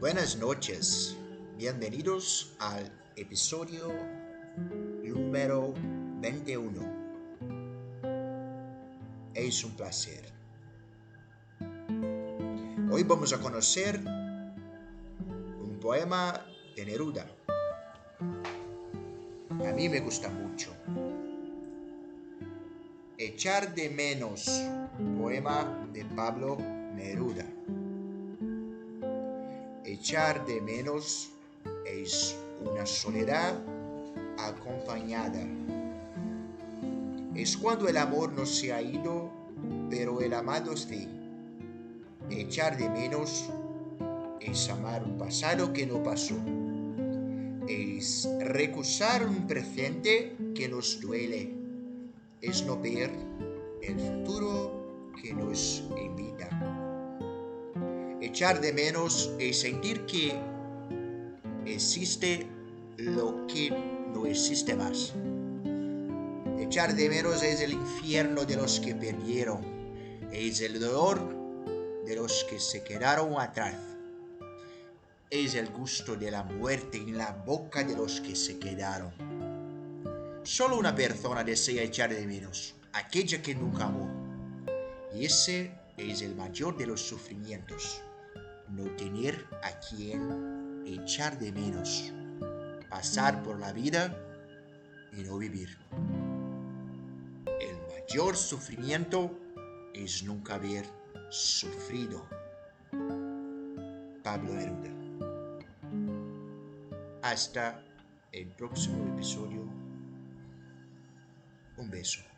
Buenas noches. Bienvenidos al episodio número 21. Es un placer. Hoy vamos a conocer un poema de Neruda. A mí me gusta mucho. Echar de menos, poema de Pablo Neruda. Echar de menos es una soledad acompañada. Es cuando el amor no se ha ido, pero el amado sí. Echar de menos es amar un pasado que no pasó. Es recusar un presente que nos duele. Es no ver el futuro que nos invita. Echar de menos es sentir que existe lo que no existe más. Echar de menos es el infierno de los que perdieron, es el dolor de los que se quedaron atrás, es el gusto de la muerte en la boca de los que se quedaron. Solo una persona desea echar de menos, aquella que nunca amó, y ese es el mayor de los sufrimientos no tener a quien echar de menos, pasar por la vida y no vivir. El mayor sufrimiento es nunca haber sufrido. Pablo Neruda. Hasta el próximo episodio. Un beso.